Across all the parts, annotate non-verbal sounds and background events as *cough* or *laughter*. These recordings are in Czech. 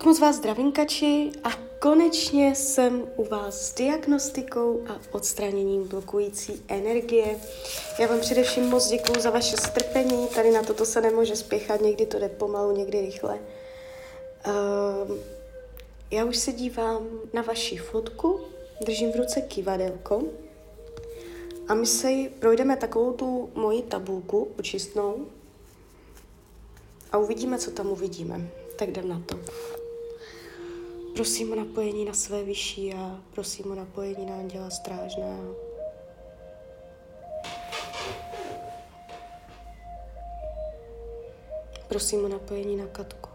Tak moc vás zdravím, kači, a konečně jsem u vás s diagnostikou a odstraněním blokující energie. Já vám především moc děkuju za vaše strpení, tady na toto se nemůže spěchat, někdy to jde pomalu, někdy rychle. Uh, já už se dívám na vaši fotku, držím v ruce kivadelko a my se projdeme takovou tu moji tabulku očistnou a uvidíme, co tam uvidíme. Tak jdem na to. Prosím o napojení na své vyšší a prosím o napojení na anděla strážného. Prosím o napojení na Katku.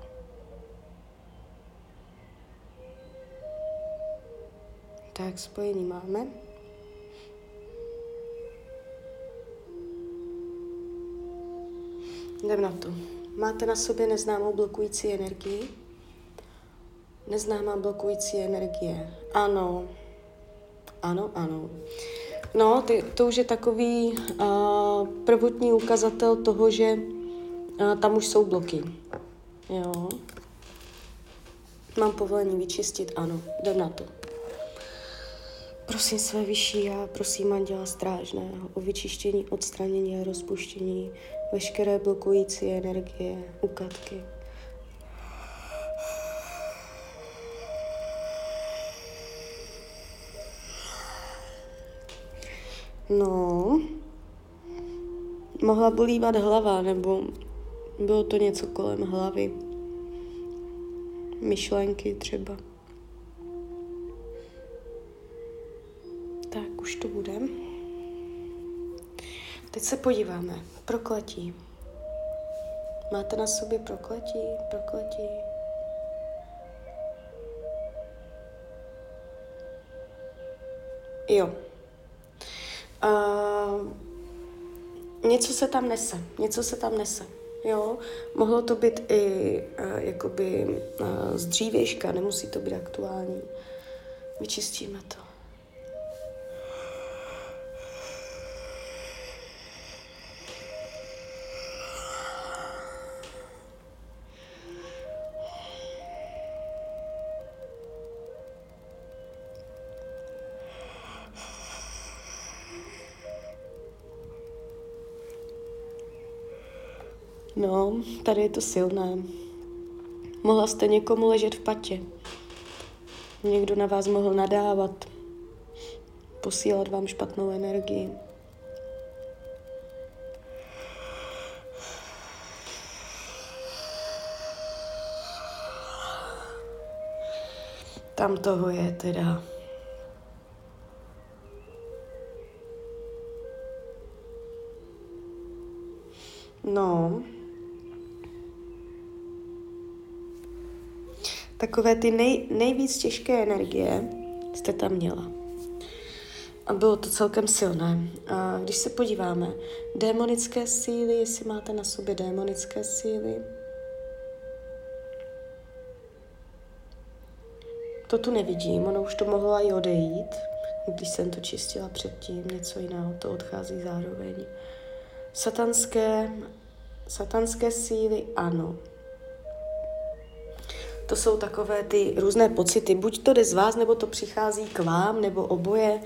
Tak, spojení máme. Jdem na to. Máte na sobě neznámou blokující energii? Neznámá blokující energie. Ano. Ano, ano. No, ty, to už je takový uh, prvotní ukazatel toho, že uh, tam už jsou bloky. Jo. Mám povolení vyčistit? Ano. Jdem na to. Prosím své vyšší já, prosím Anděla Strážného o vyčištění, odstranění a rozpuštění veškeré blokující energie u No, mohla bolívat hlava, nebo bylo to něco kolem hlavy. Myšlenky třeba. Tak, už to bude. Teď se podíváme. Prokletí. Máte na sobě prokletí? Prokletí? Jo. Uh, něco se tam nese. Něco se tam nese. Jo, mohlo to být i uh, jakoby uh, z dřívějška, nemusí to být aktuální. Vyčistíme to. Tady je to silné. Mohla jste někomu ležet v patě. Někdo na vás mohl nadávat, posílat vám špatnou energii. Tam toho je teda. No, takové ty nej, nejvíc těžké energie jste tam měla. A bylo to celkem silné. A když se podíváme, démonické síly, jestli máte na sobě démonické síly, to tu nevidím, ono už to mohlo i odejít, když jsem to čistila předtím, něco jiného, to odchází zároveň. Satanské, satanské síly, ano, to jsou takové ty různé pocity. Buď to jde z vás, nebo to přichází k vám, nebo oboje.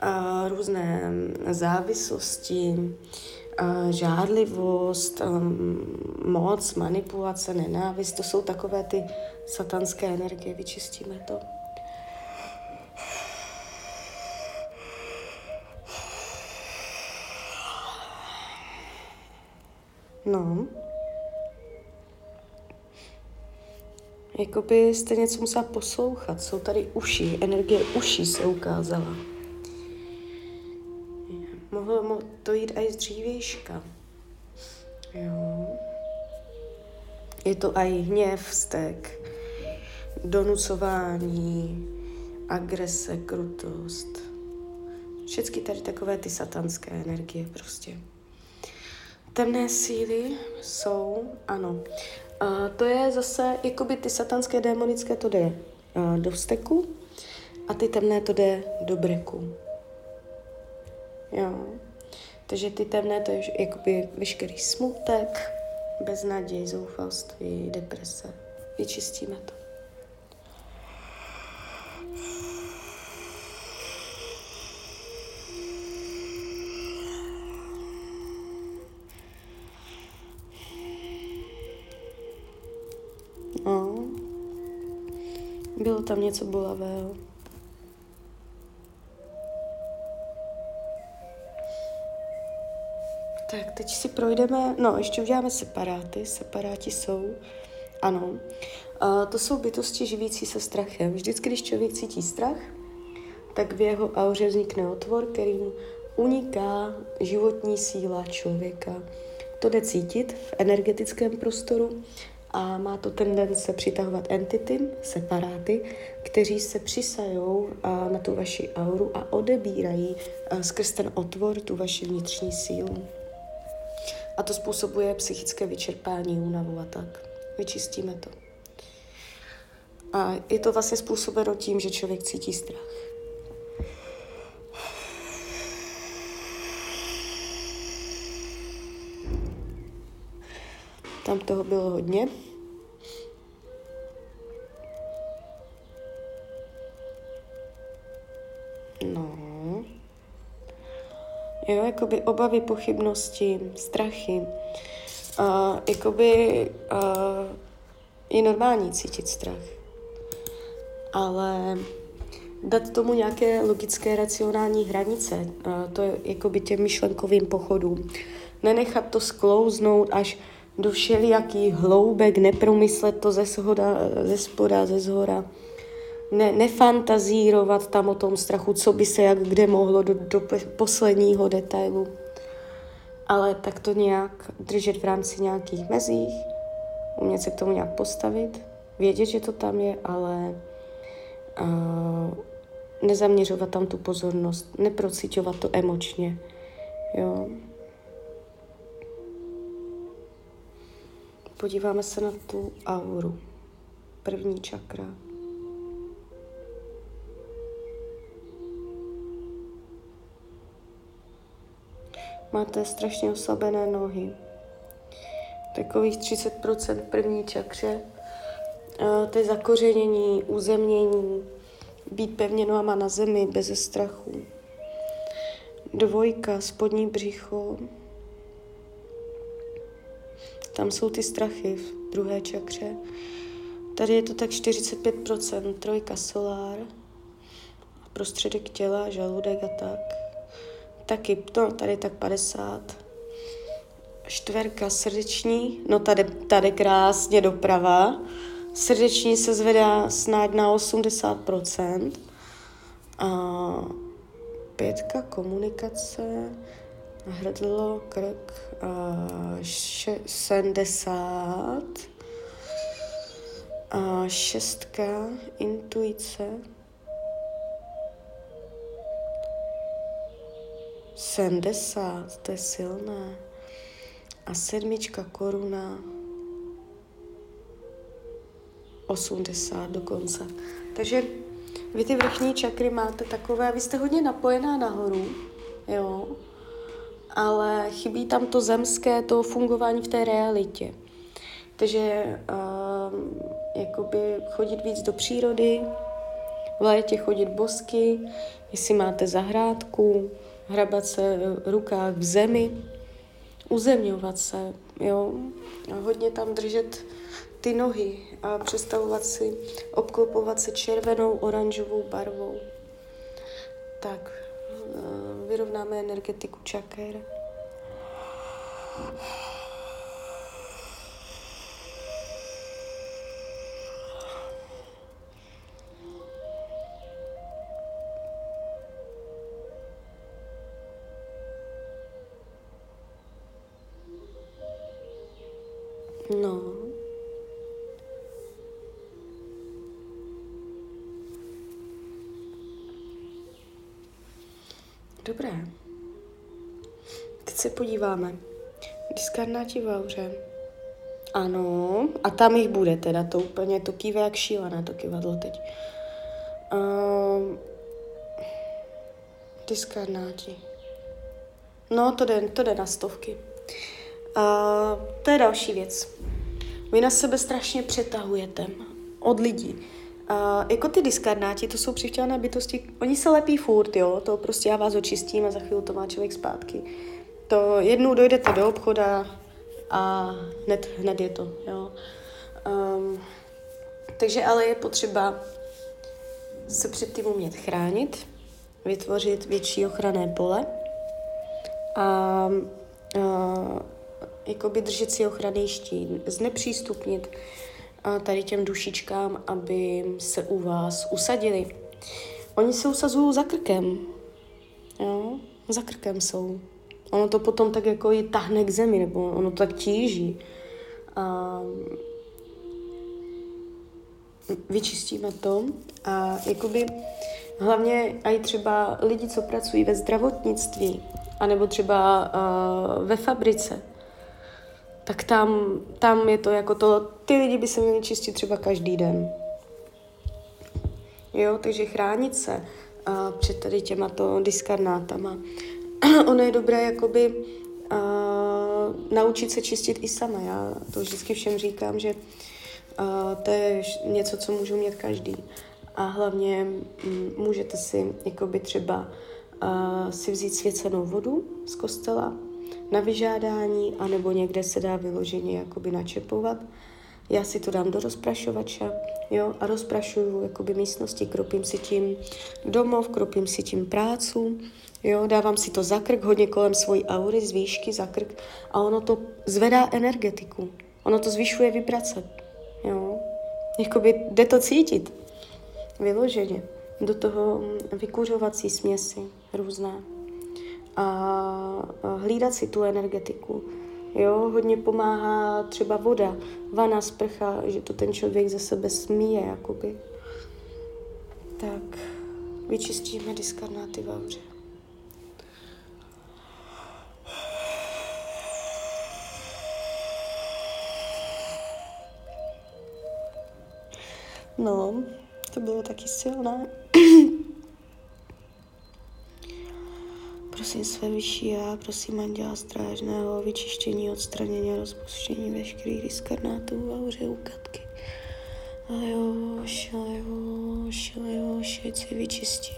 A různé závislosti, a žádlivost, a moc, manipulace, nenávist. To jsou takové ty satanské energie. Vyčistíme to. No. Jakoby jste něco musela poslouchat. Jsou tady uši, energie uší se ukázala. Mohlo to jít i z dřívějška. Jo. Je to i hněv, vztek, donucování, agrese, krutost. Všechny tady takové ty satanské energie prostě. Temné síly jsou, ano, a to je zase, jakoby ty satanské, démonické, to jde do vzteku a ty temné to jde do breku. Jo. Takže ty temné to je jakoby veškerý smutek, beznaděj, zoufalství, deprese. Vyčistíme to. Tam něco bolavého. Tak, teď si projdeme, no, ještě uděláme separáty. Separáti jsou, ano, a to jsou bytosti živící se strachem. Vždycky, když člověk cítí strach, tak v jeho auře vznikne otvor, kterým uniká životní síla člověka. To jde cítit v energetickém prostoru a má to tendence přitahovat entity, separáty, kteří se přisajou na tu vaši auru a odebírají skrz ten otvor tu vaši vnitřní sílu. A to způsobuje psychické vyčerpání, únavu a tak. Vyčistíme to. A je to vlastně způsobeno tím, že člověk cítí strach. Tam toho bylo hodně. No. Jo, jakoby obavy, pochybnosti, strachy. Uh, jakoby uh, je normální cítit strach. Ale dát tomu nějaké logické, racionální hranice, uh, to je jakoby těm myšlenkovým pochodům. Nenechat to sklouznout až do všelijaký hloubek, nepromyslet to ze, shoda, ze spoda, ze zhora. Ne, nefantazírovat tam o tom strachu, co by se jak kde mohlo do, do posledního detailu. Ale tak to nějak držet v rámci nějakých mezích, umět se k tomu nějak postavit, vědět, že to tam je, ale uh, nezaměřovat tam tu pozornost, neprocitovat to emočně. Jo. Podíváme se na tu auru. První čakra. Máte strašně oslabené nohy. Takových 30% první čakře. To je zakořenění, uzemnění, být pevně nohama na zemi, bez strachu. Dvojka, spodní břicho, tam jsou ty strachy v druhé čakře. Tady je to tak 45%, trojka solár, prostředek těla, žaludek a tak. Taky, no, tady tak 50. Čtverka srdeční, no tady, tady krásně doprava. Srdeční se zvedá snad na 80%. A pětka komunikace, hrdlo, krk, uh, 70, uh, šestka, intuice, sedmdesát, to je silné, a sedmička koruna, 80 dokonce. Takže vy ty vrchní čakry máte takové, vy jste hodně napojená nahoru, jo, ale chybí tam to zemské, to fungování v té realitě. Takže uh, jakoby chodit víc do přírody, v létě chodit bosky, jestli máte zahrádku, hrabat se v rukách v zemi, uzemňovat se, jo, a hodně tam držet ty nohy a představovat si, obklopovat se červenou, oranžovou barvou. Tak, vyrovnáme energetiku čaker. Dobré. Teď se podíváme. Diskarnáti v auře. Ano, a tam jich bude teda, to úplně, to kýve jak šílené, to kývadlo teď. Um, diskarnáti. No, to jde, to jde na stovky. Uh, to je další věc. Vy na sebe strašně přetahujete od lidí. Uh, jako ty diskarnáti, to jsou přivtělené bytosti, oni se lepí furt, jo, to prostě já vás očistím a za chvíli to má člověk zpátky. To jednou dojdete do obchoda a hned, hned je to, jo. Um, Takže ale je potřeba se před tím umět chránit, vytvořit větší ochranné pole a, a jakoby držet si ochranný štít, znepřístupnit a tady těm dušičkám, aby se u vás usadili. Oni se usazují za krkem. Jo? Za krkem jsou. Ono to potom tak jako i tahne k zemi, nebo ono to tak tíží. A vyčistíme to a jakoby hlavně i třeba lidi, co pracují ve zdravotnictví, anebo třeba uh, ve fabrice, tak tam, tam je to jako to, ty lidi by se měli čistit třeba každý den. Jo, takže chránit se uh, před tady těma to diskarnátama. *clears throat* ono je dobré jakoby uh, naučit se čistit i sama. Já to vždycky všem říkám, že uh, to je něco, co můžu mít každý. A hlavně můžete si jakoby třeba uh, si vzít svěcenou vodu z kostela na vyžádání, anebo někde se dá vyloženě jakoby načepovat. Já si to dám do rozprašovača, jo, a rozprašuju jakoby místnosti, kropím si tím domov, kropím si tím prácu, jo, dávám si to za krk, hodně kolem svojí aury, z výšky za krk a ono to zvedá energetiku, ono to zvyšuje vibrace, jo, jakoby jde to cítit, vyloženě, do toho vykuřovací směsi různé a hlídat si tu energetiku. Jo, hodně pomáhá třeba voda, vana, sprcha, že to ten člověk ze sebe smíje, jakoby. Tak, vyčistíme diskarnáty v auře. No, to bylo taky silné. Prosím své vyšší já, prosím Anděla Strážného o vyčištění, odstranění a rozpuštění veškerých diskarnátů a auře úkatky. Lejoš, lejoš, lejoš, ať se vyčistí,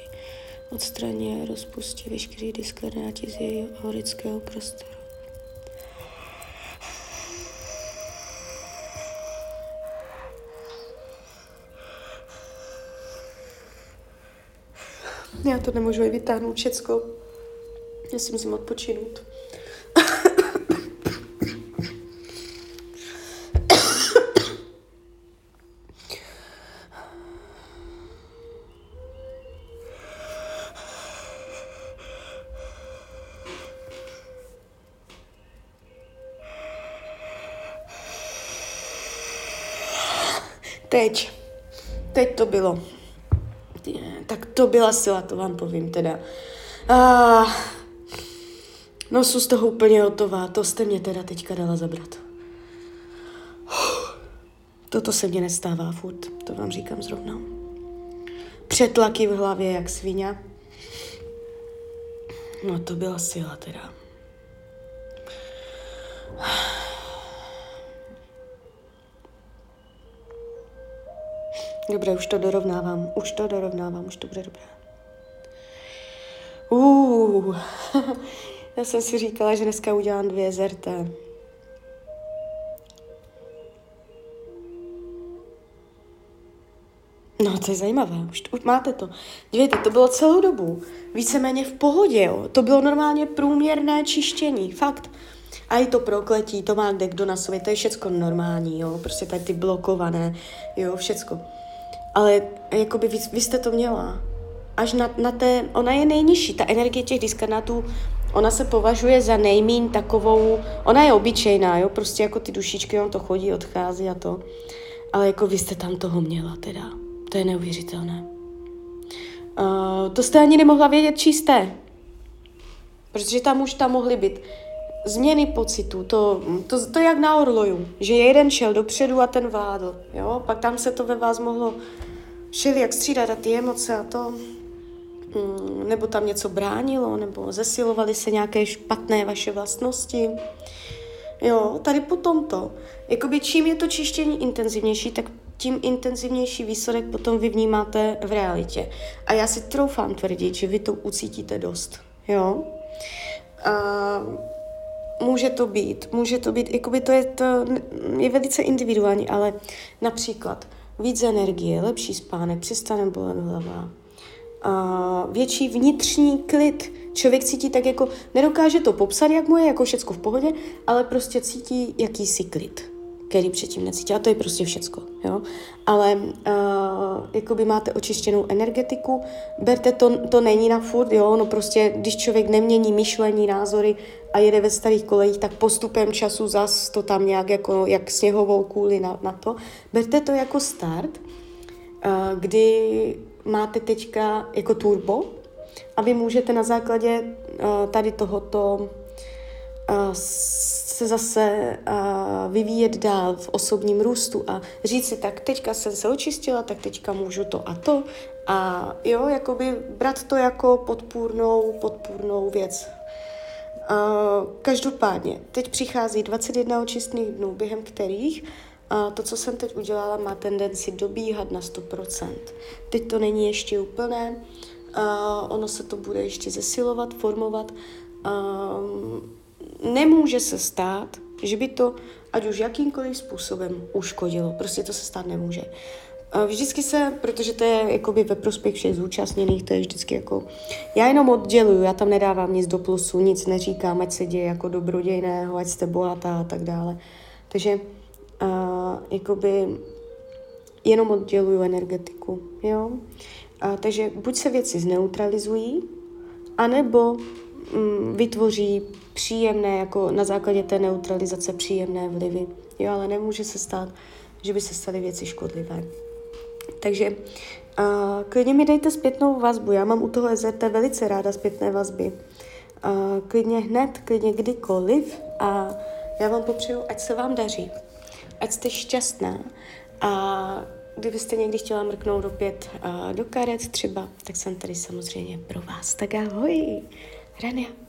odstraní a rozpustí veškerý diskarnáty z jejího aurického prostoru. Já to nemůžu vytáhnout všecko. Já si musím odpočinout. Teď. Teď to bylo. Tak to byla sila, to vám povím teda. Ah, No, jsou z toho úplně hotová, to jste mě teda teďka dala zabrat. Toto se mně nestává furt, to vám říkám zrovna. Přetlaky v hlavě jak svině. No to byla sila teda. Dobré, už to dorovnávám, už to dorovnávám, už to bude dobré. Uh, Já jsem si říkala, že dneska udělám dvě ZRT. No, to je zajímavé, už, už máte to. Dívejte, to bylo celou dobu víceméně v pohodě, jo. To bylo normálně průměrné čištění, fakt. A i to prokletí, to má kde kdo na sobě, to je všecko normální, jo. Prostě tady ty blokované, jo, všecko. Ale jakoby vy, vy jste to měla. Až na, na té, ona je nejnižší, ta energie těch diskarnátů ona se považuje za nejmín takovou, ona je obyčejná, jo, prostě jako ty dušičky, on to chodí, odchází a to. Ale jako vy jste tam toho měla teda. To je neuvěřitelné. Uh, to jste ani nemohla vědět, čí jste. Protože tam už tam mohly být změny pocitu, to, to, to jak na orloju, že jeden šel dopředu a ten vládl, jo, pak tam se to ve vás mohlo šeli jak střídat a ty emoce a to, nebo tam něco bránilo, nebo zesilovaly se nějaké špatné vaše vlastnosti. Jo, tady po tomto, jakoby čím je to čištění intenzivnější, tak tím intenzivnější výsledek potom vy vnímáte v realitě. A já si troufám tvrdit, že vy to ucítíte dost. Jo? A může to být, může to být, jakoby to je, to je velice individuální, ale například víc energie, lepší spánek, přestane bolet hlava, uh, větší vnitřní klid. Člověk cítí tak jako, nedokáže to popsat, jak mu je, jako všecko v pohodě, ale prostě cítí jakýsi klid který předtím necítil. A to je prostě všecko. Jo? Ale uh, jakoby máte očištěnou energetiku, berte to, to není na furt, jo? no prostě, když člověk nemění myšlení, názory a jede ve starých kolejích, tak postupem času zas to tam nějak jako, jak sněhovou kůli na, na to. Berte to jako start, uh, kdy máte teďka jako turbo a vy můžete na základě uh, tady tohoto se zase vyvíjet dál v osobním růstu a říct si, tak teďka jsem se očistila, tak teďka můžu to a to. A jo, jakoby brát to jako podpůrnou, podpůrnou věc. Uh, každopádně, teď přichází 21 očistných dnů, během kterých to, co jsem teď udělala, má tendenci dobíhat na 100%. Teď to není ještě úplné, ono se to bude ještě zesilovat, formovat. Nemůže se stát, že by to ať už jakýmkoliv způsobem uškodilo. Prostě to se stát nemůže. Vždycky se, protože to je jakoby ve prospěch všech zúčastněných, to je vždycky jako, já jenom odděluju, já tam nedávám nic do plusu, nic neříkám, ať se děje jako dobrodějného, ať jste bohatá a tak dále. Takže uh, jakoby jenom odděluju energetiku, jo. Uh, takže buď se věci zneutralizují, anebo mm, vytvoří příjemné, jako na základě té neutralizace příjemné vlivy. Jo, ale nemůže se stát, že by se staly věci škodlivé. Takže uh, klidně mi dejte zpětnou vazbu. Já mám u toho SRT velice ráda zpětné vazby. Uh, klidně hned, klidně kdykoliv a já vám popřeju, ať se vám daří, ať jste šťastná a kdybyste někdy chtěla mrknout opět uh, do karet třeba, tak jsem tady samozřejmě pro vás. Tak ahoj, Rania.